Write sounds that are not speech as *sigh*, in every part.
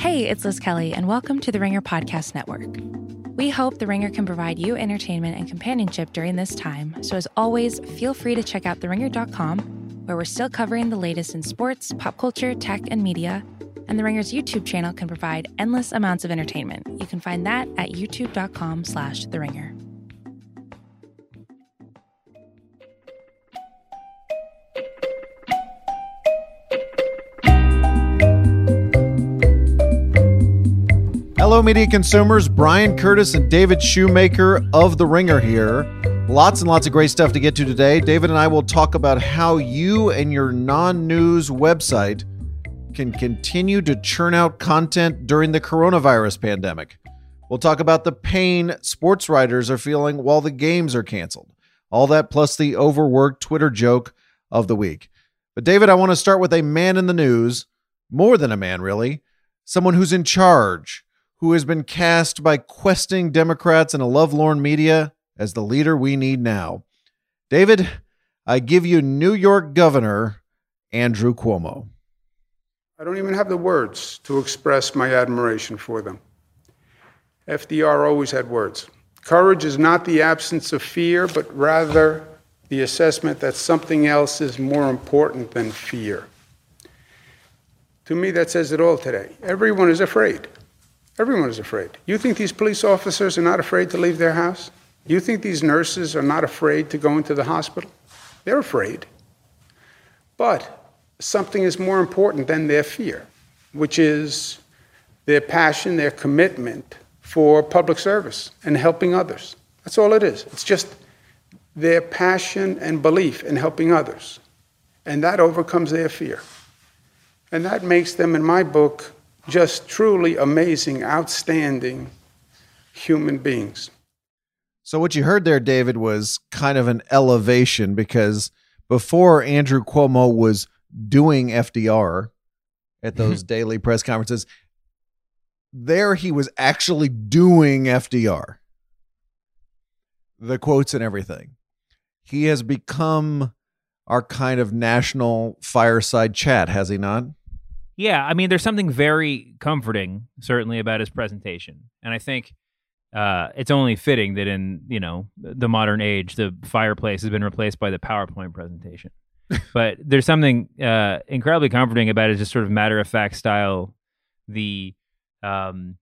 Hey, it's Liz Kelly, and welcome to the Ringer Podcast Network. We hope the Ringer can provide you entertainment and companionship during this time. So, as always, feel free to check out theringer.com, where we're still covering the latest in sports, pop culture, tech, and media. And the Ringer's YouTube channel can provide endless amounts of entertainment. You can find that at youtube.com slash the ringer. Hello, media consumers. Bryan Curtis and David Shoemaker of The Ringer here. Lots and lots of great stuff to get to today. David and I will talk about how you and your non news website can continue to churn out content during the coronavirus pandemic. We'll talk about the pain sports writers are feeling while the games are canceled. All that plus the overworked Twitter joke of the week. But, David, I want to start with a man in the news, more than a man, really, someone who's in charge who has been cast by questing Democrats and a lovelorn media as the leader we need now. David, I give you New York Governor Andrew Cuomo. I don't even have the words to express my admiration for them. FDR always had words. Courage is not the absence of fear, but rather the assessment that something else is more important than fear. To me, that says it all today. Everyone is afraid. Everyone is afraid. You think these police officers are not afraid to leave their house? You think these nurses are not afraid to go into the hospital? They're afraid. But something is more important than their fear, which is their passion, their commitment for public service and helping others. That's all it is. It's just their passion and belief in helping others. And that overcomes their fear. And that makes them, in my book, just truly amazing, outstanding human beings. So, what you heard there, David, was kind of an elevation because before Andrew Cuomo was doing FDR at mm-hmm. those daily press conferences, there he was actually doing FDR. The quotes and everything. He has become our kind of national fireside chat, has he not? Yeah, I mean, there's something very comforting, certainly, about his presentation, and I think uh, it's only fitting that in you know the modern age, the fireplace has been replaced by the PowerPoint presentation. *laughs* but there's something uh, incredibly comforting about it, just sort of matter of fact style, the um,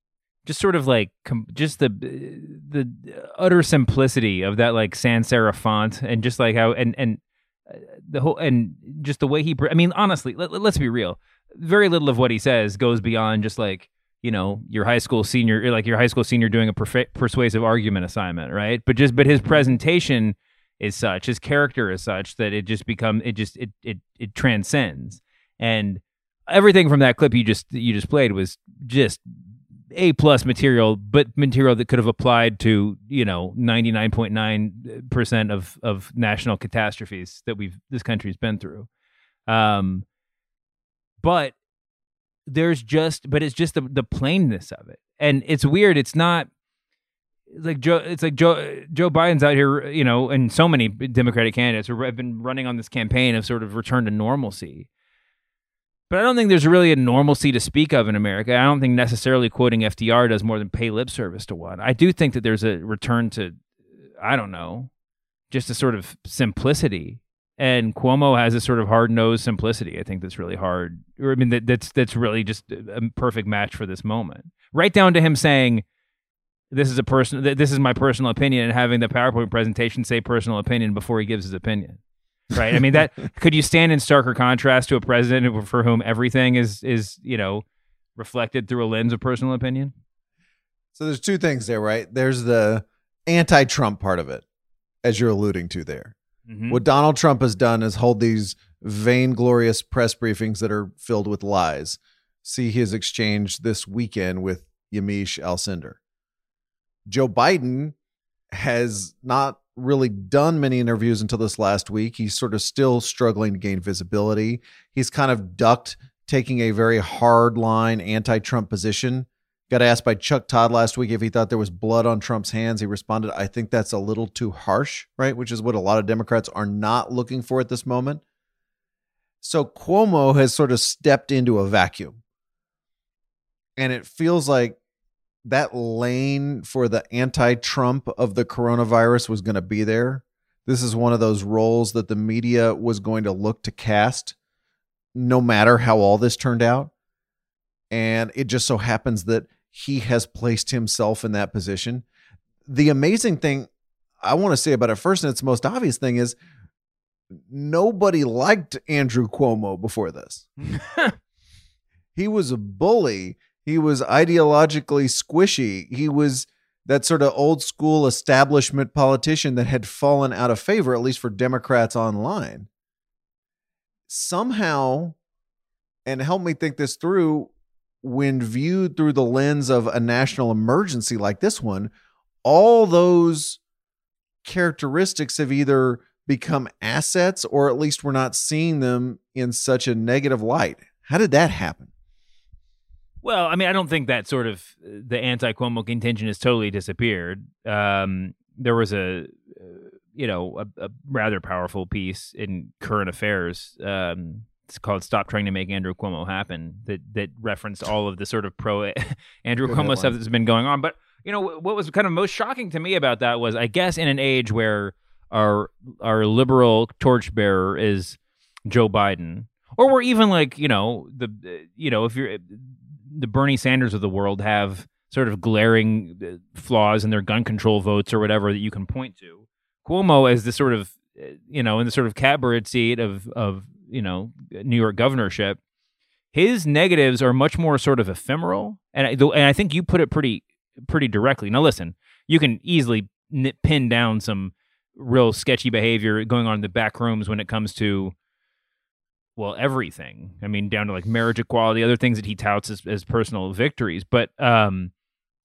just sort of like com- just the the utter simplicity of that like sans serif font, and just like how and and uh, the whole and just the way he. I mean, honestly, let, let's be real very little of what he says goes beyond just like you know your high school senior like your high school senior doing a perf- persuasive argument assignment right? But just but his presentation is such his character is such that it just become it just it it it transcends. And everything from that clip you just you just played was just a plus material but material that could have applied to you know 99.9% of of national catastrophes that we've this country's been through. Um but there's just but it's just the the plainness of it and it's weird it's not like Joe, it's like Joe Joe Biden's out here, you know, and so many Democratic candidates have been running on this campaign of sort of return to normalcy. But I don't think there's really a normalcy to speak of in America. I don't think necessarily quoting FDR does more than pay lip service to one. I do think that there's a return to, I don't know, just a sort of simplicity and Cuomo has a sort of hard nosed simplicity. I think that's really hard. Or I mean, that, that's that's really just a perfect match for this moment. Right down to him saying, "This is a person. This is my personal opinion," and having the PowerPoint presentation say personal opinion before he gives his opinion. Right. I mean, that *laughs* could you stand in starker contrast to a president for whom everything is is you know reflected through a lens of personal opinion. So there's two things there, right? There's the anti-Trump part of it, as you're alluding to there Mm-hmm. What Donald Trump has done is hold these vainglorious press briefings that are filled with lies. See his exchange this weekend with Yamiche Alcindor. Joe Biden has not really done many interviews until this last week. He's sort of still struggling to gain visibility. He's kind of ducked taking a very hard line anti Trump position Got asked by Chuck Todd last week if he thought there was blood on Trump's hands. He responded, I think that's a little too harsh, right? Which is what a lot of Democrats are not looking for at this moment. So Cuomo has sort of stepped into a vacuum. and it feels like that lane for the anti-Trump of the coronavirus was going to be there. This is one of those roles that the media was going to look to cast no matter how all this turned out. And it just so happens that he has placed himself in that position. The amazing thing I want to say about it first, and it's the most obvious thing, is nobody liked Andrew Cuomo before this. *laughs* he was a bully. He was ideologically squishy. He was that sort of old school establishment politician that had fallen out of favor, at least for Democrats online. Somehow, and help me think this through, when viewed through the lens of a national emergency like this one, all those characteristics have either become assets or at least we're not seeing them in such a negative light. How did that happen? Well, I mean, I don't think that sort of the anti Cuomo contingent has totally disappeared. Um, there was a, you know, a, a, rather powerful piece in Current Affairs. Um, it's called "Stop Trying to Make Andrew Cuomo Happen." That that referenced all of the sort of pro *laughs* Andrew Good Cuomo headline. stuff that's been going on. But you know, what was kind of most shocking to me about that was, I guess, in an age where our our liberal torchbearer is Joe Biden, or we're even like, you know, the you know, if you're the Bernie Sanders of the world have sort of glaring uh, flaws in their gun control votes or whatever that you can point to. Cuomo as the sort of uh, you know in the sort of catbird seat of of you know New York governorship, his negatives are much more sort of ephemeral, and I, and I think you put it pretty pretty directly. Now listen, you can easily pin down some real sketchy behavior going on in the back rooms when it comes to well everything. I mean down to like marriage equality other things that he touts as, as personal victories. But um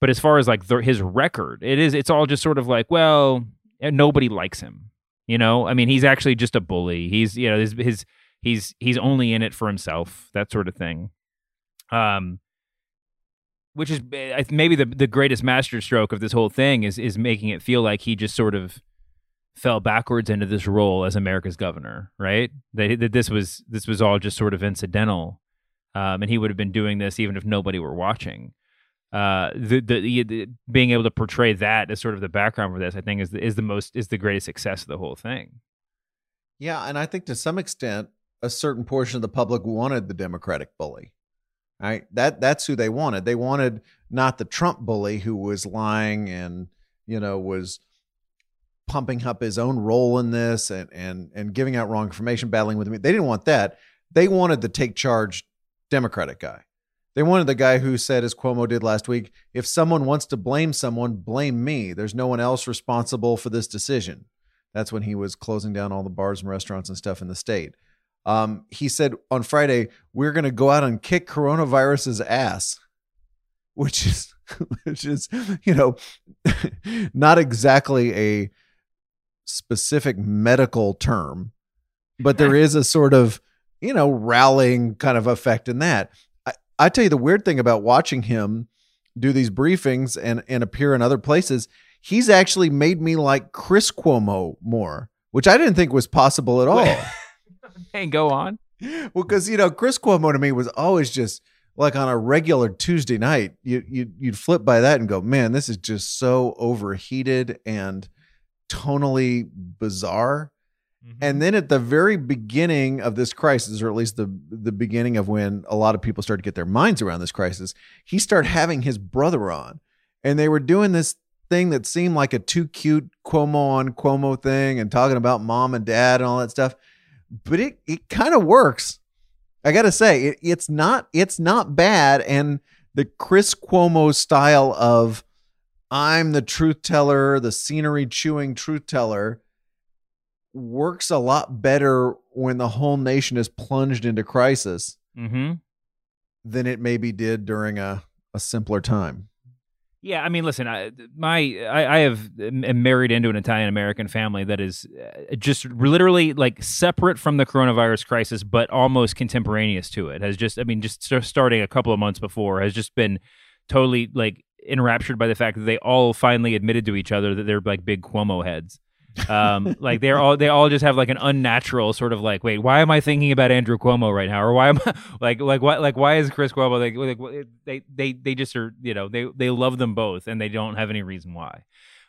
but as far as like the, his record it is it's all just sort of like well eh, nobody likes him. You know? I mean he's actually just a bully. He's you know his, his he's he's only in it for himself that sort of thing um which is eh, maybe the the greatest masterstroke of this whole thing is is making it feel like he just sort of fell backwards into this role as America's governor, right? That, that this was this was all just sort of incidental, um, and he would have been doing this even if nobody were watching. Uh, the, the, the being able to portray that as sort of the background for this, I think, is the, is the most is the greatest success of the whole thing. Yeah, and I think to some extent, a certain portion of the public wanted the Democratic bully. Right? That that's who they wanted. They wanted not the Trump bully who was lying and you know was pumping up his own role in this and and and giving out wrong information, battling with me. They didn't want that. They wanted the take charge Democratic guy. They wanted the guy who said, as Cuomo did last week, if someone wants to blame someone, blame me. There's no one else responsible for this decision. That's when he was closing down all the bars and restaurants and stuff in the state. Um, he said on Friday, we're going to go out and kick coronavirus's ass, which is, *laughs* which is, you know, *laughs* not exactly a specific medical term, but there is a sort of, you know, rallying kind of effect in that. I, I tell you the weird thing about watching him do these briefings and, and appear in other places, he's actually made me like Chris Cuomo more, which I didn't think was possible at all. *laughs* *laughs* hey, go on. Well, because you know, Chris Cuomo to me was always just like on a regular Tuesday night, you you you'd flip by that and go, man, this is just so overheated and tonally bizarre. Mm-hmm. And then at the very beginning of this crisis, or at least the the beginning of when a lot of people started to get their minds around this crisis, he started having his brother on, and they were doing this thing that seemed like a too cute Cuomo on Cuomo thing, and talking about mom and dad and all that stuff. But it it kind of works. I got to say, it, it's not it's not bad, and the Chris Cuomo style of I'm the truth teller, the scenery chewing truth teller works a lot better when the whole nation is plunged into crisis mm-hmm. than it maybe did during a, a simpler time. Yeah, I mean, listen, I, my I, I have am married into an Italian American family that is uh, just literally like separate from the coronavirus crisis, but almost contemporaneous to it. Has just, I mean, just starting a couple of months before, has just been totally like enraptured by the fact that they all finally admitted to each other that they're like big Cuomo heads. Um, like they're all they all just have like an unnatural sort of like, wait, why am I thinking about Andrew Cuomo right now, or why am I *laughs* like like what like why is Chris Cuomo like, like they they they just are you know they they love them both and they don't have any reason why.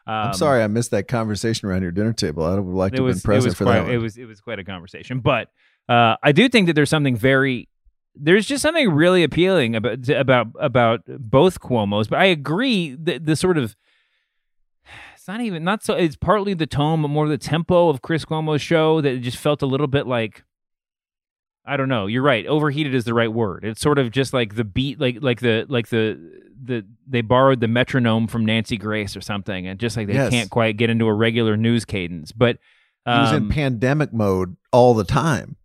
Um, I'm sorry I missed that conversation around your dinner table. I would like to have been present for quite, that. One. It was it was quite a conversation, but uh, I do think that there's something very there's just something really appealing about about about both Cuomo's. But I agree that the sort of it's not even not so. It's partly the tone, but more the tempo of Chris Cuomo's show that just felt a little bit like. I don't know. You're right. Overheated is the right word. It's sort of just like the beat, like like the like the the they borrowed the metronome from Nancy Grace or something, and just like they yes. can't quite get into a regular news cadence. But um, he was in um, pandemic mode all the time.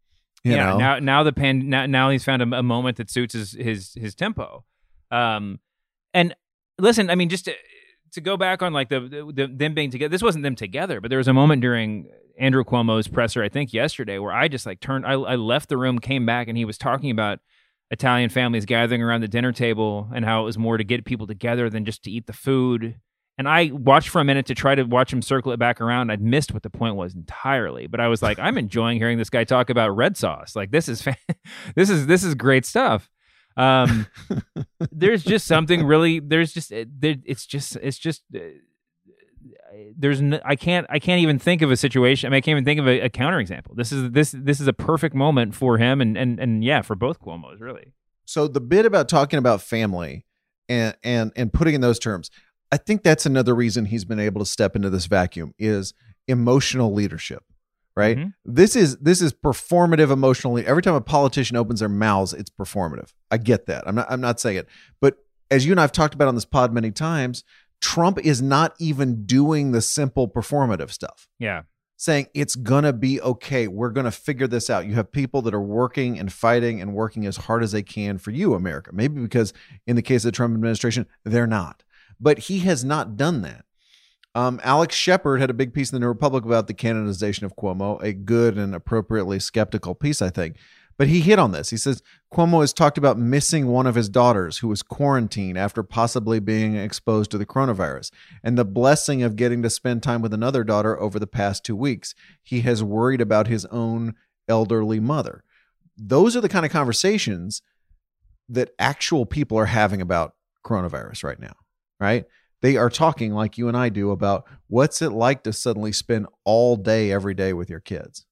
yeah. Know? Now now the pan now, now he's found a, a moment that suits his his his tempo. Um, and listen, I mean, just to, go back on like the, the, them being together. This wasn't them together, but there was a moment during Andrew Cuomo's presser, I think yesterday, where I just like turned. I, I left the room, came back, and he was talking about Italian families gathering around the dinner table and how it was more to get people together than just to eat the food. And I watched for a minute to try to watch him circle it back around. I'd missed what the point was entirely, but I was like, *laughs* I'm enjoying hearing this guy talk about red sauce. Like this is, fa- *laughs* this is this is great stuff. Um, *laughs* there's just something really. There's just it's just it's just uh, there's no, I can't I can't even think of a situation. I mean, I can't even think of a, a counterexample. This is this this is a perfect moment for him and and and yeah, for both Cuomo's really. So the bit about talking about family and and and putting in those terms, I think that's another reason he's been able to step into this vacuum is emotional leadership right? Mm-hmm. this is this is performative emotionally. Every time a politician opens their mouths it's performative. I get that. I'm not i'm not saying it. But as you and i've talked about on this pod many times trump is not even doing the simple performative stuff. Yeah. Saying it's gonna be okay. We're gonna figure this out. You have people that are working and fighting and working as hard as they can for you america. Maybe because in the case of the trump administration they're not. But he has not done that um, Alex Shepard had a big piece in the New Republic about the canonization of Cuomo, a good and appropriately skeptical piece, I think. But he hit on this. He says Cuomo has talked about missing one of his daughters who was quarantined after possibly being exposed to the coronavirus, and the blessing of getting to spend time with another daughter over the past two weeks. He has worried about his own elderly mother. Those are the kind of conversations that actual people are having about coronavirus right now, right? They are talking like you and I do about what's it like to suddenly spend all day every day with your kids?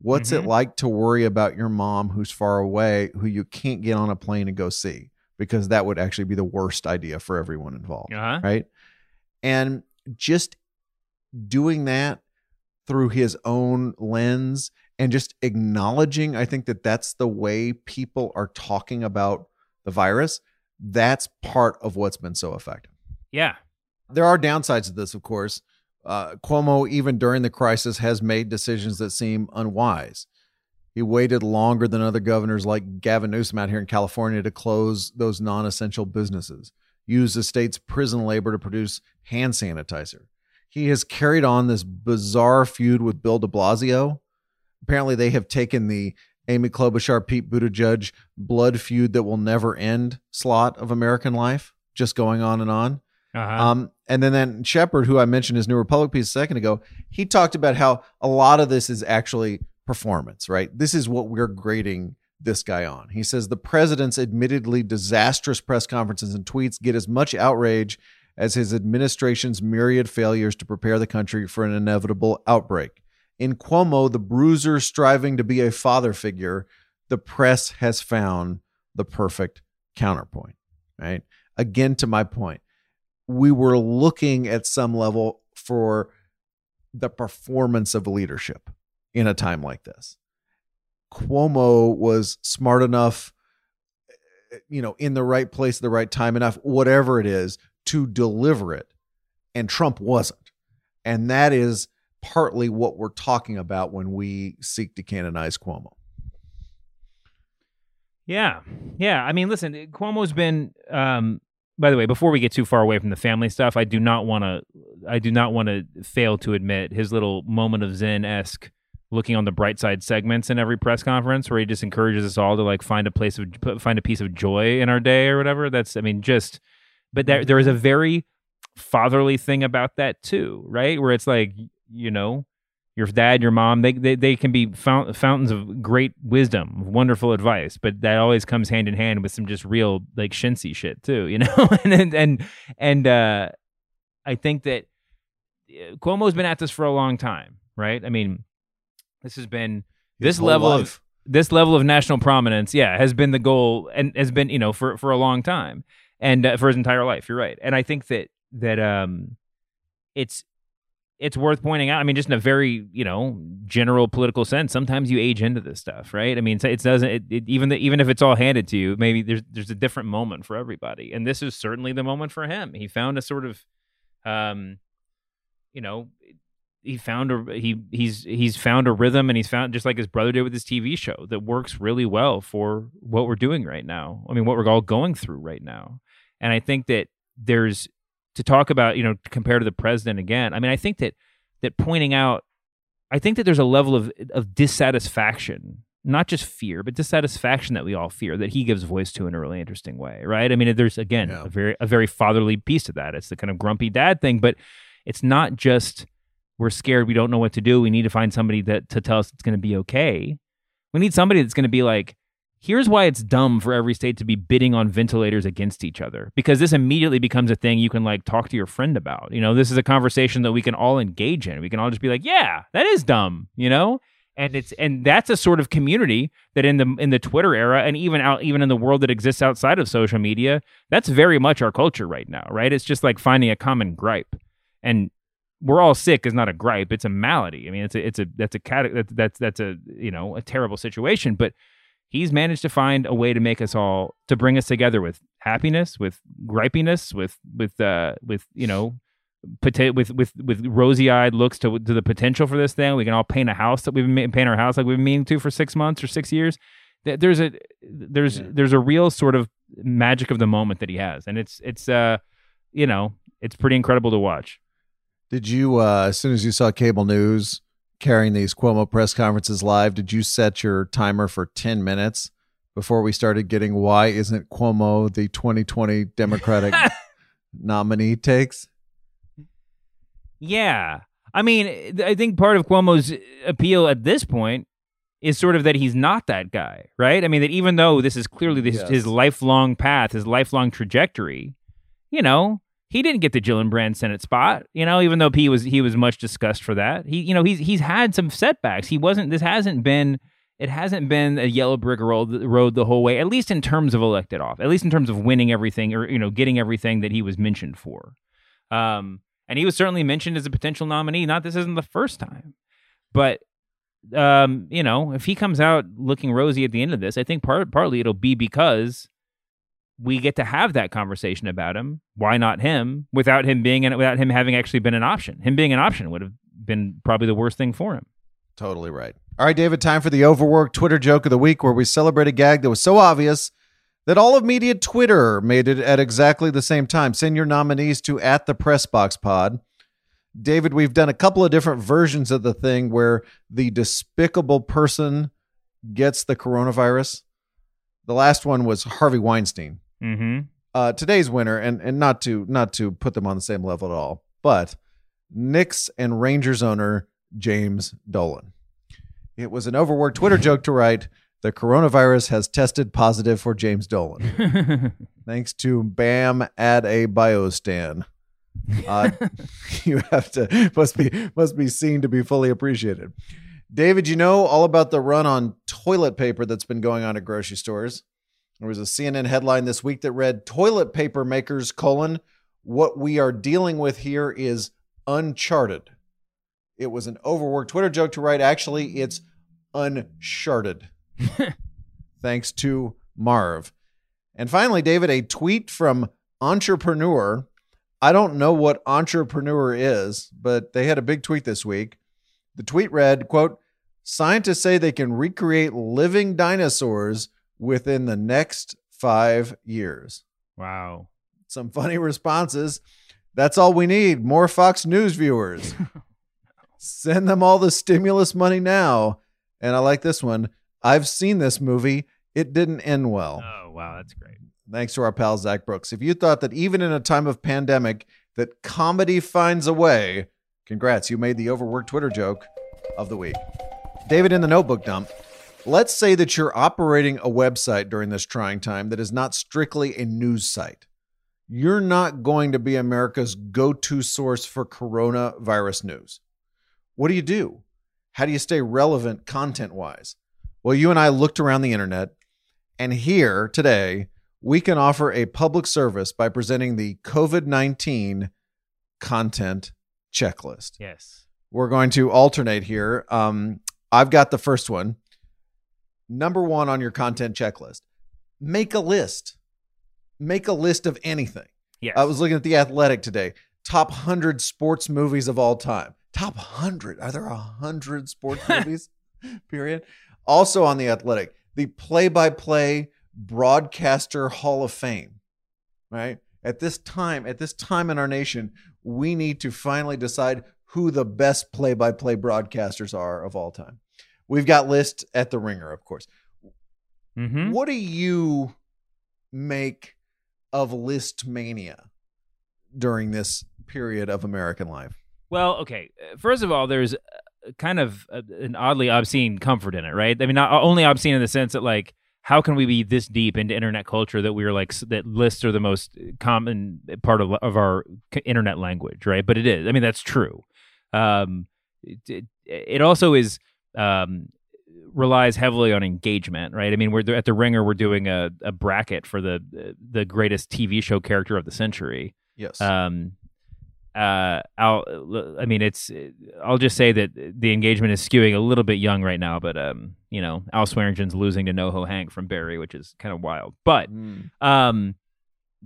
What's mm-hmm. it like to worry about your mom who's far away, who you can't get on a plane and go see? Because that would actually be the worst idea for everyone involved. Uh-huh. Right. And just doing that through his own lens and just acknowledging, I think that that's the way people are talking about the virus. That's part of what's been so effective. Yeah. There are downsides to this, of course. Uh, Cuomo, even during the crisis, has made decisions that seem unwise. He waited longer than other governors like Gavin Newsom out here in California to close those non essential businesses, used the state's prison labor to produce hand sanitizer. He has carried on this bizarre feud with Bill de Blasio. Apparently, they have taken the Amy Klobuchar, Pete Buttigieg blood feud that will never end slot of American life, just going on and on. Uh-huh. Um, and then then Shepard, who I mentioned his New Republic piece a second ago, he talked about how a lot of this is actually performance, right? This is what we're grading this guy on. He says the president's admittedly disastrous press conferences and tweets get as much outrage as his administration's myriad failures to prepare the country for an inevitable outbreak. In Cuomo, the bruiser striving to be a father figure, the press has found the perfect counterpoint, right? Again, to my point, we were looking at some level for the performance of leadership in a time like this. Cuomo was smart enough, you know, in the right place at the right time enough, whatever it is, to deliver it. And Trump wasn't. And that is partly what we're talking about when we seek to canonize Cuomo. Yeah. Yeah. I mean, listen, Cuomo's been um, by the way, before we get too far away from the family stuff, I do not want to. I do not want to fail to admit his little moment of zen esque looking on the bright side segments in every press conference where he just encourages us all to like find a place of find a piece of joy in our day or whatever. That's I mean just, but there there is a very fatherly thing about that too, right? Where it's like you know, your dad, your mom, they they, they can be fount- fountains of great wisdom, wonderful advice, but that always comes hand in hand with some just real like shincy shit too, you know. *laughs* and and and uh, I think that uh, Cuomo's been at this for a long time, right? I mean, this has been His this level life. of this level of national prominence, yeah, has been the goal and has been, you know, for for a long time and uh, for his entire life. You're right, and I think that that um, it's it's worth pointing out. I mean, just in a very you know general political sense, sometimes you age into this stuff, right? I mean, it doesn't it, it, even the, even if it's all handed to you, maybe there's there's a different moment for everybody, and this is certainly the moment for him. He found a sort of, um, you know, he found a he he's he's found a rhythm, and he's found just like his brother did with his TV show that works really well for what we're doing right now. I mean, what we're all going through right now, and I think that there's to talk about, you know, compared to the president again. I mean, I think that that pointing out, I think that there's a level of of dissatisfaction, not just fear, but dissatisfaction that we all fear that he gives voice to in a really interesting way, right? I mean, there's again Yeah. a very a very fatherly piece to that. It's the kind of grumpy dad thing, but it's not just we're scared, we don't know what to do. We need to find somebody that to tell us it's going to be okay. We need somebody that's going to be like, here's why it's dumb for every state to be bidding on ventilators against each other because this immediately becomes a thing you can like talk to your friend about. You know, this is a conversation that we can all engage in. We can all just be like, yeah, that is dumb, you know? And it's and that's a sort of community that in the in the Twitter era and even out even in the world that exists outside of social media, that's very much our culture right now, right? It's just like finding a common gripe. And we're all sick is not a gripe; it's a malady. I mean, it's a it's a that's a that's that's that's a you know a terrible situation. But he's managed to find a way to make us all to bring us together with happiness, with gripiness, with with uh with you know. Pota- with with with rosy eyed looks to to the potential for this thing, we can all paint a house that we've been paint our house like we've been meaning to for six months or six years. There's a there's Yeah. there's a real sort of magic of the moment that he has, and it's it's uh you know it's pretty incredible to watch. Did you, uh, as soon as you saw cable news carrying these Cuomo press conferences live, did you set your timer for 10 minutes before we started getting why isn't Cuomo the 2020 Democratic *laughs* nominee takes? Yeah. I mean, I think part of Cuomo's appeal at this point is sort of that he's not that guy, right? I mean, that even though this is clearly this, Yes. his lifelong path, his lifelong trajectory, you know, he didn't get the Gillibrand Senate spot, you know, even though he was he was much discussed for that. He, you know, he's he's had some setbacks. He wasn't. This hasn't been. It hasn't been a yellow brick road road the whole way. At least in terms of elected off. At least in terms of winning everything or you know getting everything that he was mentioned for. Um, and he was certainly mentioned as a potential nominee. Not this isn't the first time, but um, you know, if he comes out looking rosy at the end of this, I think part partly it'll be because we get to have that conversation about him. Why not him? Without him being without him having actually been an option. Him being an option would have been probably the worst thing for him. Totally right. All right, David, time for the overworked Twitter joke of the week where we celebrate a gag that was so obvious that all of media Twitter made it at exactly the same time. Send your nominees to at the press box pod. David, we've done a couple of different versions of the thing where the despicable person gets the coronavirus. The last one was Harvey Weinstein. Mm-hmm. Uh, today's winner, and and not to not to put them on the same level at all, but Knicks and Rangers owner James Dolan. It was an overworked Twitter joke to write. The coronavirus has tested positive for James Dolan, *laughs* thanks to Bam at a Biostan. Uh, *laughs* you have to must be must be seen to be fully appreciated. David, you know all about the run on toilet paper that's been going on at grocery stores. There was a CNN headline this week that read toilet paper makers colon what we are dealing with here is uncharted. It was an overworked Twitter joke to write. Actually, it's uncharted. *laughs* Thanks to Marv. And finally, David, a tweet from Entrepreneur. I don't know what Entrepreneur is, but they had a big tweet this week. The tweet read, quote, scientists say they can recreate living dinosaurs within the next five years. wow. Some funny responses. That's all we need. More Fox News viewers. *laughs* Send them all the stimulus money now. And I like this one. I've seen this movie. It didn't end well. Oh wow, that's great. Thanks to our pal Zach Brooks. If you thought that even in a time of pandemic that comedy finds a way, Congrats, you made the overworked Twitter joke of the week. David in the notebook dump. Let's say that you're operating a website during this trying time that is not strictly a news site. You're not going to be America's go to source for coronavirus news. What do you do? How do you stay relevant content wise? Well, you and I looked around the internet, and here today, we can offer a public service by presenting the COVID 19 content checklist. Yes. We're going to alternate here. Um, I've got the first one. Number one on your content checklist make a list. Make a list of anything. Yes. I was looking at The Athletic today. Top 100 sports movies of all time. Top 100. Are there 100 sports *laughs* movies? Period. Also on The Athletic, the play by play broadcaster hall of fame, right? At this time, at this time in our nation, we need to finally decide who the best play by play broadcasters are of all time. We've got lists at the ringer, of course. mm-hmm. What do you make of list mania during this period of American life? Well, okay. Uh, First of all, there's uh, kind of uh, an oddly obscene comfort in it, right? I mean, not only obscene in the sense that like, how can we be this deep into internet culture that we are like that lists are the most common part of of our internet language, right? But it is. I mean, that's true. Um, it, it also is um, relies heavily on engagement, right? I mean, we're at the Ringer. We're doing a, a bracket for the the greatest TV show character of the century. Yes. Um, uh, I'll, I mean, it's, I'll just say that the engagement is skewing a little bit young right now, but, um, you know, Al Swearengen's losing to NoHo Hank from Barry, which is kind of wild. But, Mm. um,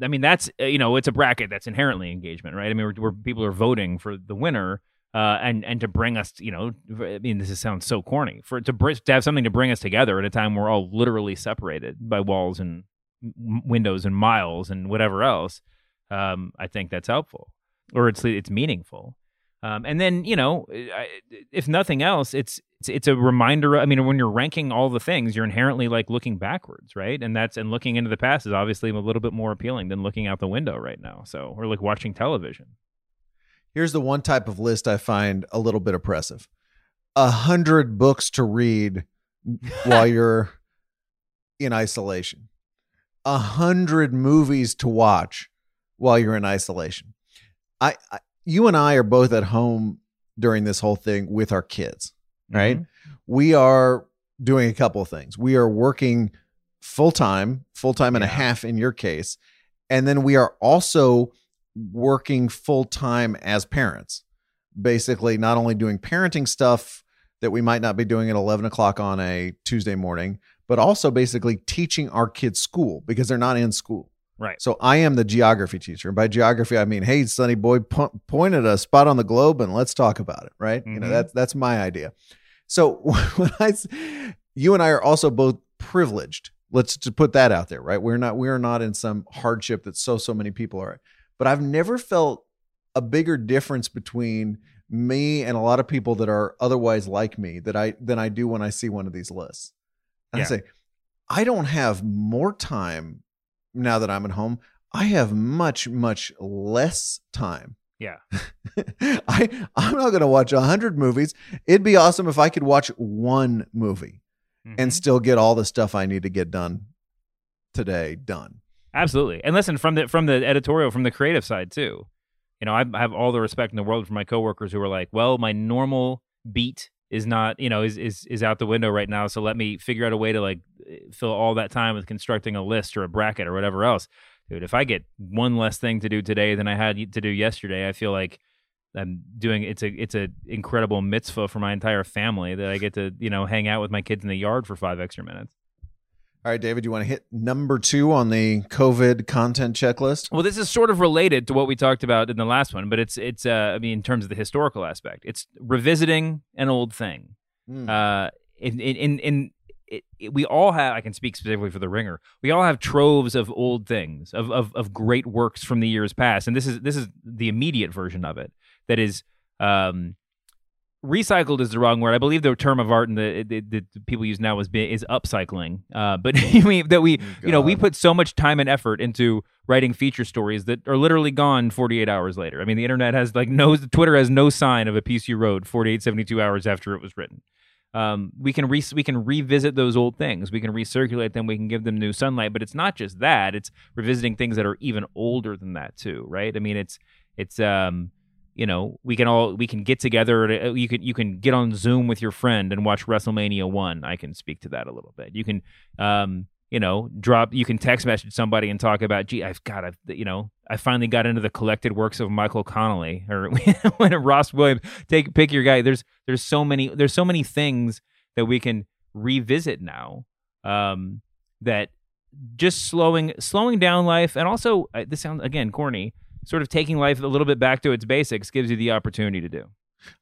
I mean, that's, uh, you know, it's a bracket that's inherently engagement, right? I mean, where people are voting for the winner. Uh, and and to bring us, you know, I mean, this is, sounds so corny for to br- to have something to bring us together at a time we're all literally separated by walls and m- windows and miles and whatever else. Um, I think that's helpful or it's it's meaningful. Um, and then you know, I, if nothing else, it's, it's it's a reminder. I mean, when you're ranking all the things, you're inherently like looking backwards, right? And that's and looking into the past is obviously a little bit more appealing than looking out the window right now. So we're like watching television. Here's the one type of list I find a little bit oppressive: a hundred books to read while you're *laughs* in isolation, a hundred movies to watch while you're in isolation. I, I, you and I are both at home during this whole thing with our kids, right? Mhm. We are doing a couple of things. We are working full time, full time and a half in your case, and then we are also working full time as parents. Basically, not only doing parenting stuff that we might not be doing at 11 o'clock on a Tuesday morning, but also basically teaching our kids school because they're not in school. Right. So I am the geography teacher. And by geography, I mean, hey, Sonny boy, po- point at a spot on the globe and let's talk about it. Right. You know, Mhm. that's that's my idea. So *laughs* when I, you and I are also both privileged. Let's just put that out there, right? We're not we're not in some hardship that so so many people are. But I've never felt a bigger difference between me and a lot of people that are otherwise like me that I than I do when I see one of these lists. And Yeah. I say, I don't have more time now that I'm at home. I have much, much less time. Yeah. *laughs* I I'm not gonna watch a hundred movies. It'd be awesome if I could watch one movie and Mhm. still get all the stuff I need to get done today done. Absolutely. And listen, from the from the editorial, from the creative side too. You know, I have all the respect in the world for my coworkers who are like, "Well, my normal beat is not, you know, is is is out the window right now, so let me figure out a way to like fill all that time with constructing a list or a bracket or whatever else." Dude, if I get one less thing to do today than I had to do yesterday, I feel like I'm doing it's a it's a incredible mitzvah for my entire family that I get to, you know, hang out with my kids in the yard for 5 extra minutes. All right, David, you want to hit number two on the COVID content checklist? Well, this is sort of related to what we talked about in the last one, but it's it's uh, I mean in terms of the historical aspect, it's revisiting an old thing. Hmm. Uh, in in in, in it, it- we all have. I can speak specifically for the Ringer. We all have troves of old things, of, of of great works from the years past, and this is this is the immediate version of it. That is, um, recycled is the wrong word. I believe the term of art and the, the, the people use now is is upcycling. Uh, but *laughs* I mean that we, you know, we put so much time and effort into writing feature stories that are literally gone 48 hours later. I mean, the internet has like no, Twitter has no sign of a piece you wrote 48, 72 hours after it was written. Um, we can re- we can revisit those old things. We can recirculate them. We can give them new sunlight. But it's not just that. It's revisiting things that are even older than that too, right? I mean, it's it's um, you know, we can all we can get together. Uh, you can you can get on Zoom with your friend and watch WrestleMania one. I can speak to that a little bit. You can, um, you know, drop. You can text message somebody and talk about. Gee, I've got. I've you know, I finally got into the collected works of Michael connolly *laughs* or when Ross Williams. Take pick your guy. There's there's so many there's so many things that we can revisit now. Um, that just slowing slowing down life and also this sounds again corny sort of taking life a little bit back to its basics gives you the opportunity to do.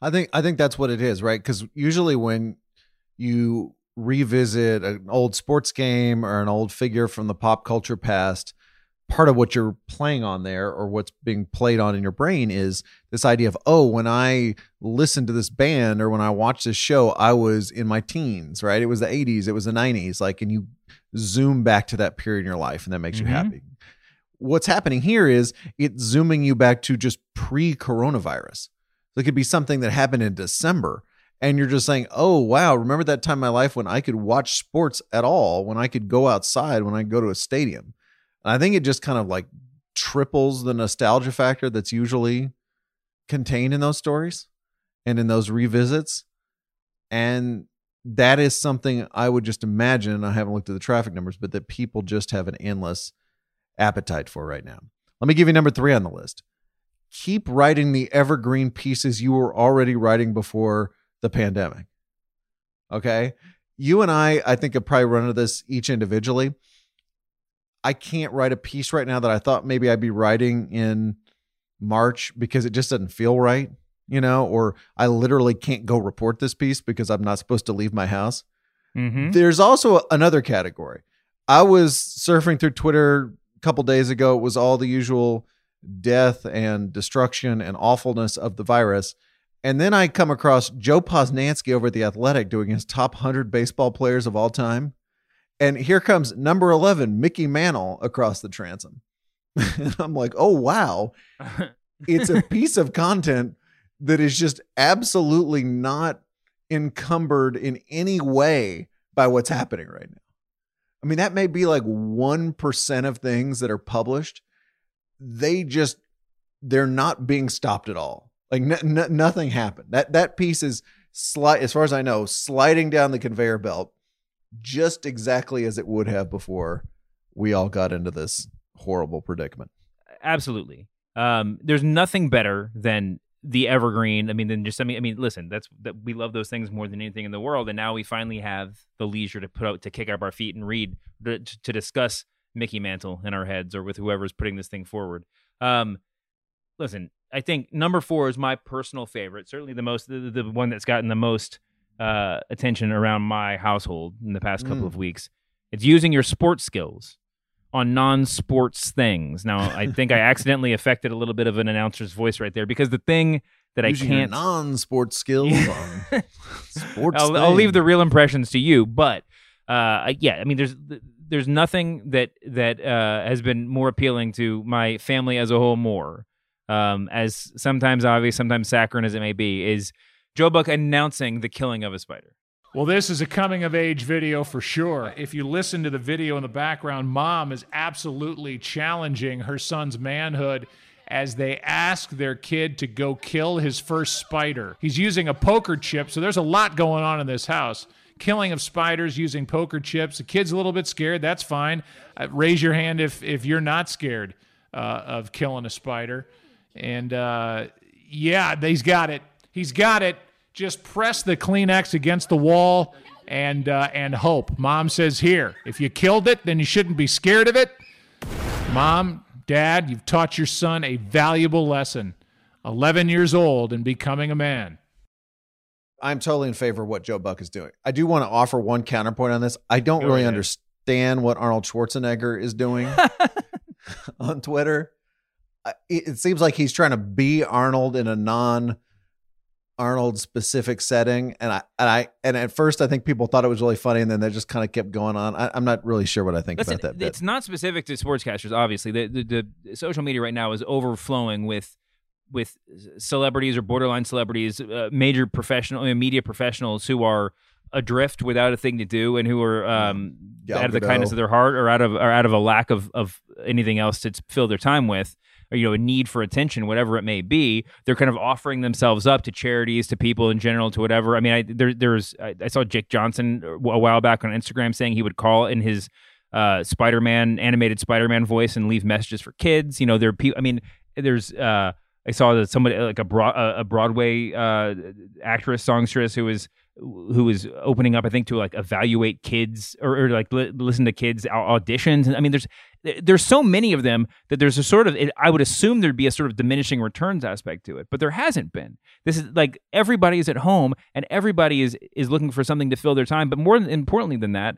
I think I think that's what it is, right? Because usually when you revisit an old sports game or an old figure from the pop culture past, part of what you're playing on there or what's being played on in your brain is this idea of oh when i listened to this band or when i watched this show i was in my teens right it was the 80s it was the 90s like and you zoom back to that period in your life and that makes mm-hmm. you happy what's happening here is it's zooming you back to just pre-coronavirus. So it could be something that happened in December and you're just saying, "Oh, wow, remember that time in my life when I could watch sports at all, when I could go outside, when I go to a stadium." And I think it just kind of like triples the nostalgia factor that's usually contained in those stories and in those revisits. And that is something I would just imagine, I haven't looked at the traffic numbers, but that people just have an endless appetite for right now. Let me give you number three on the list. Keep writing the evergreen pieces you were already writing before the pandemic. Okay. You and I, I think, have probably run into this each individually. I can't write a piece right now that I thought maybe I'd be writing in March because it just doesn't feel right, you know, or I literally can't go report this piece because I'm not supposed to leave my house. Mm-hmm. There's also another category. I was surfing through Twitter couple days ago it was all the usual death and destruction and awfulness of the virus. And then I come across Joe Posnanski over at The Athletic doing his top 100 baseball players of all time. And here comes number 11, Mickey Mantle, across the transom. *laughs* and I'm like, oh, wow. *laughs* it's a piece of content that is just absolutely not encumbered in any way by what's happening right now. I mean, that may be like 1% of things that are published. They just, they're not being stopped at all. Like n- n- nothing happened. That, that piece is slight, as far as I know, sliding down the conveyor belt just exactly as it would have before we all got into this horrible predicament. Absolutely. Um, there's nothing better than the evergreen. I mean, then just I mean, I mean, listen, that's that we love those things more than anything in the world, and now we finally have the leisure to put out to kick up our feet and read to, to discuss Mickey Mantle in our heads or with whoever's putting this thing forward. Um, listen, I think number four is my personal favorite. Certainly the most, the, the one that's gotten the most uh, attention around my household in the past couple mm. of weeks. It's using your sports skills on non-sports things. Now, I think I accidentally affected a little bit of an announcer's voice right there because the thing that Using I can't non-sports skills on *laughs* sports. I'll, I'll, leave the real impressions to you, but uh, yeah, I mean, there's there's nothing that that uh, has been more appealing to my family as a whole more. Um, as sometimes obvious, sometimes saccharine as it may be, is Joe Buck announcing the killing of a spider. Well, this is a coming of age video for sure. If you listen to the video in the background, mom is absolutely challenging her son's manhood as they ask their kid to go kill his first spider. He's using a poker chip, so there's a lot going on in this house. Killing of spiders using poker chips. The kid's a little bit scared. That's fine. Uh, raise your hand if if you're not scared uh, of killing a spider. And uh, yeah, he's got it. He's got it just press the Kleenex against the wall and uh, and hope. Mom says, "Here, if you killed it, then you shouldn't be scared of it." Mom, Dad, you've taught your son a valuable lesson. 11 years old and becoming a man. I'm totally in favor of what Joe Buck is doing. I do want to offer one counterpoint on this. I don't Go really ahead. understand what Arnold Schwarzenegger is doing *laughs* on Twitter. It seems like he's trying to be Arnold in a non Arnold specific setting, and I and I and at first I think people thought it was really funny, and then they just kind of kept going on. I, am not really sure what I think Listen, about that. Bit. It's not specific to sportscasters. Obviously, the, the the social media right now is overflowing with with celebrities or borderline celebrities, uh, major professional media professionals who are adrift without a thing to do and who are um, out of the kindness of their heart or out of or out of a lack of of anything else to fill their time with or you know a need for attention whatever it may be they're kind of offering themselves up to charities to people in general to whatever. I mean i there, there's I, I saw jake johnson a while back on instagram saying he would call in his uh, spider-man animated spider-man voice and leave messages for kids. You know there are people i mean there's uh I saw that somebody like a broad a Broadway uh, actress songstress who was who was opening up I think to like evaluate kids or, or like li- listen to kids auditions. I mean, there's there's so many of them that there's a sort of I would assume there'd be a sort of diminishing returns aspect to it, but there hasn't been. This is like everybody is at home and everybody is is looking for something to fill their time. But more importantly than that,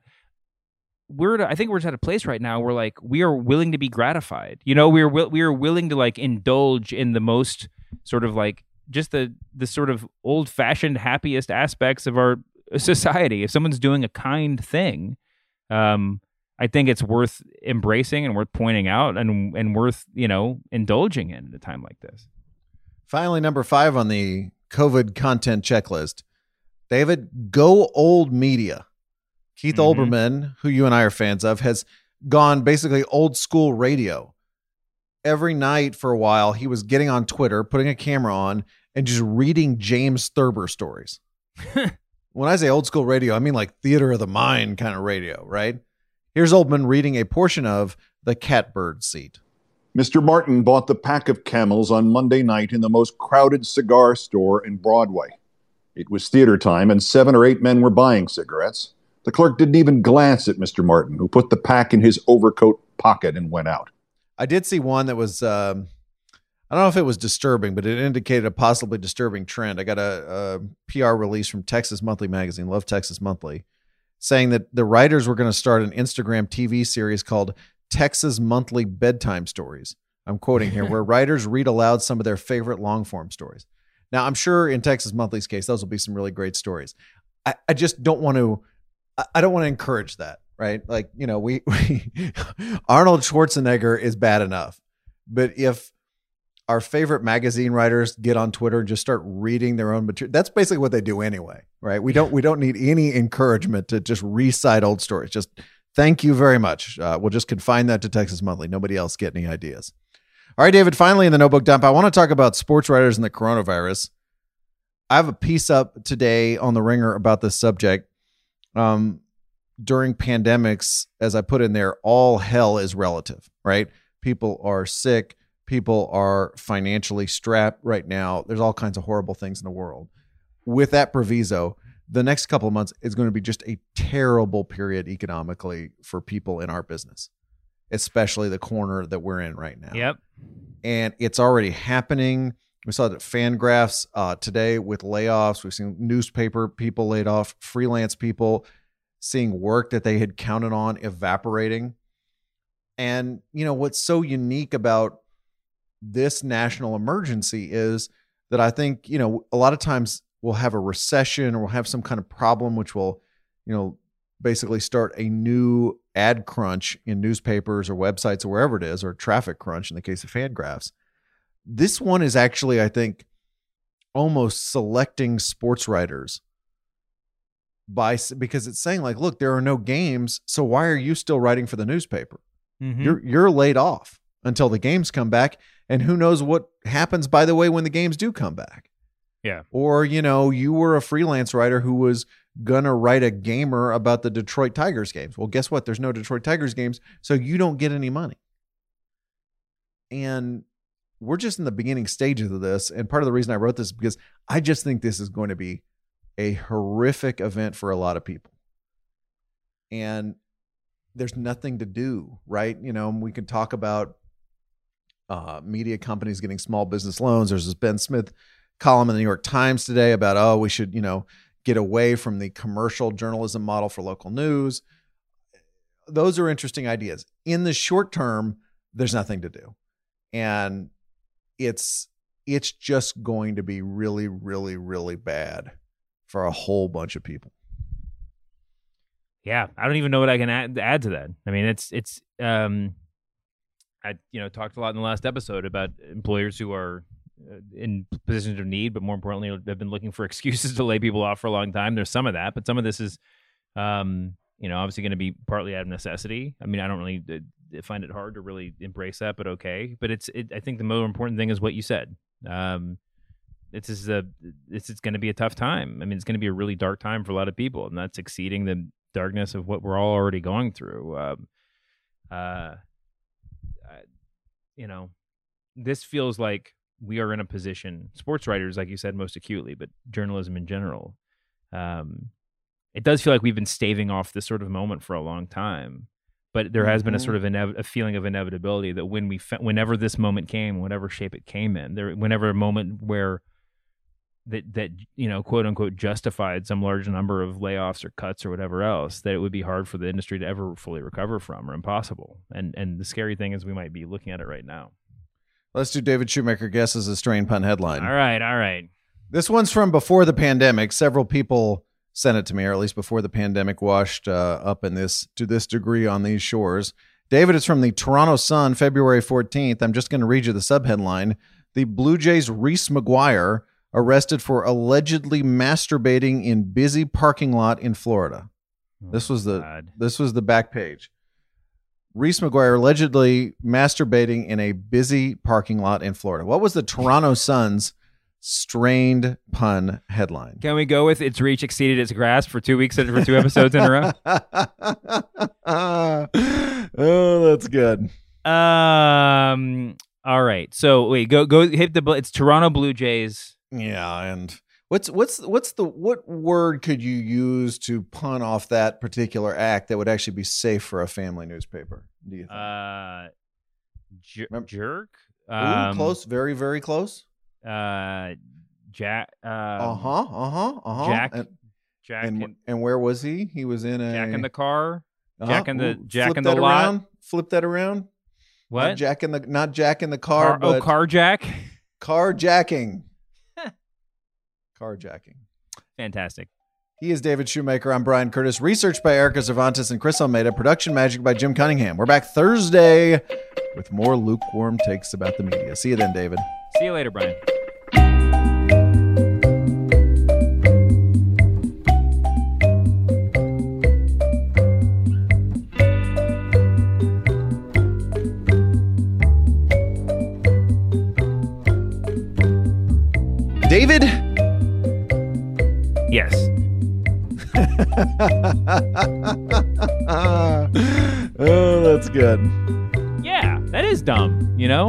we're I think we're just at a place right now where like we are willing to be gratified. You know, we're we are willing to like indulge in the most sort of like just the the sort of old fashioned happiest aspects of our *laughs* society. If someone's doing a kind thing, um, I think it's worth embracing and worth pointing out and and worth you know indulging in at a time like this. Finally, number five on the COVID content checklist, David, go old media. Keith mm-hmm. Olbermann, who you and I are fans of, has gone basically old school radio. Every night for a while, he was getting on Twitter, putting a camera on, and just reading James Thurber stories. *laughs* when I say old school radio, I mean like theater of the mind kind of radio, right? Here's Olbermann reading a portion of The Catbird Seat. Mr. Martin bought the pack of camels on Monday night in the most crowded cigar store in Broadway. It was theater time, and seven or eight men were buying cigarettes. The clerk didn't even glance at Mr. Martin, who put the pack in his overcoat pocket and went out. I did see one that was, um, I don't know if it was disturbing, but it indicated a possibly disturbing trend. I got a, a PR release from Texas Monthly Magazine, Love Texas Monthly, saying that the writers were going to start an Instagram TV series called Texas Monthly Bedtime Stories. I'm quoting here, *laughs* where writers read aloud some of their favorite long form stories. Now, I'm sure in Texas Monthly's case, those will be some really great stories. I, I just don't want to, I don't want to encourage that, right? Like, you know, we, *laughs* we Arnold Schwarzenegger is bad enough. But if our favorite magazine writers get on Twitter and just start reading their own material. That's basically what they do anyway, right? We don't we don't need any encouragement to just recite old stories. Just thank you very much. Uh, we'll just confine that to Texas Monthly. Nobody else get any ideas. All right, David. Finally, in the notebook dump, I want to talk about sports writers and the coronavirus. I have a piece up today on the Ringer about this subject. Um, during pandemics, as I put in there, all hell is relative, right? People are sick people are financially strapped right now. There's all kinds of horrible things in the world. With that proviso, the next couple of months is going to be just a terrible period economically for people in our business, especially the corner that we're in right now. Yep. And it's already happening. We saw that FanGraphs uh, today with layoffs. We've seen newspaper people laid off, freelance people seeing work that they had counted on evaporating. And, you know, what's so unique about this national emergency is that I think, you know, a lot of times we'll have a recession or we'll have some kind of problem which will, you know, basically start a new ad crunch in newspapers or websites or wherever it is, or traffic crunch in the case of FanGraphs. This one is actually, I think, almost selecting sports writers by because it's saying like, look, there are no games, so why are you still writing for the newspaper? Mm-hmm. You're you're laid off until the games come back and who knows what happens, by the way, when the games do come back. Yeah. Or, you know, you were a freelance writer who was to write a gamer about the Detroit Tigers games. Well, guess what? There's no Detroit Tigers games, so you don't get any money. And we're just in the beginning stages of this. And part of the reason I wrote this is because I just think this is going to be a horrific event for a lot of people. And there's nothing to do, right? You know, we can talk about uh, media companies getting small business loans. There's this Ben Smith column in the New York Times today about oh we should you know get away from the commercial journalism model for local news. Those are interesting ideas. In the short term, there's nothing to do, and it's it's just going to be really, really, really bad for a whole bunch of people. Yeah, I don't even know what I can add, add to that. I mean, it's it's um, I you know talked a lot in the last episode about employers who are uh, in positions of need, but more importantly, have been looking for *laughs* excuses to lay people off for a long time. There's some of that, but some of this is, um, you know, obviously going to be partly out of necessity. I mean, I don't really uh, find it hard to really embrace that, but okay. But it's, it, I think the more important thing is what you said. Um, this is a, is going to be a tough time. I mean, it's going to be a really dark time for a lot of people, and that's exceeding the darkness of what we're all already going through. Um, uh, you know, this feels like we are in a position, sports writers, like you said, most acutely, but journalism in general. Um, it does feel like we've been staving off this sort of moment for a long time, but there has mm-hmm. been a sort of inev- a feeling of inevitability that when we, fe- whenever this moment came, whatever shape it came in, there, whenever a moment where that that you know quote unquote justified some large number of layoffs or cuts or whatever else that it would be hard for the industry to ever fully recover from or impossible. And and the scary thing is we might be looking at it right now. Let's do David Shoemaker guesses a strain pun headline. All right all right. This one's from before the pandemic. Several people sent it to me or at least before the pandemic washed uh, up in this to this degree on these shores. David is from the Toronto Sun february 14th i'm just going to read you the subheadline. The Blue Jays Reese McGuire arrested for allegedly masturbating in busy parking lot in Florida. Oh, this was the God. this was the back page. Reese McGuire allegedly masturbating in a busy parking lot in Florida. What was the Toronto *laughs* Sun's strained pun headline? Can we go with its reach exceeded its grasp for two weeks and for two episodes in a row? *laughs* oh, that's good. Um. All right. So wait, go go hit the. It's Toronto Blue Jays yeah, and what's what's what's the what word could you use to pun off that particular act that would actually be safe for a family newspaper? Do you think? Uh, jer- jerk. Ooh, um, close, very very close. Uh, Jack. Um, uh huh. Uh huh. Uh huh. Jack. And, Jack. And, in, and where was he? He was in a Jack in the car. Uh-huh. Jack in the Ooh, Jack in the lot. Around, flip that around. What? Not Jack in the not Jack in the car. car oh, car Jack. Carjacking carjacking. Fantastic. He is David Shoemaker. I'm Bryan Curtis. Research by Erica Cervantes and Chris Almeida. Production magic by Jim Cunningham. We're back Thursday with more lukewarm takes about the media. See you then, David. See you later, Bryan. David Yes. *laughs* oh, that's good. Yeah, that is dumb, you know?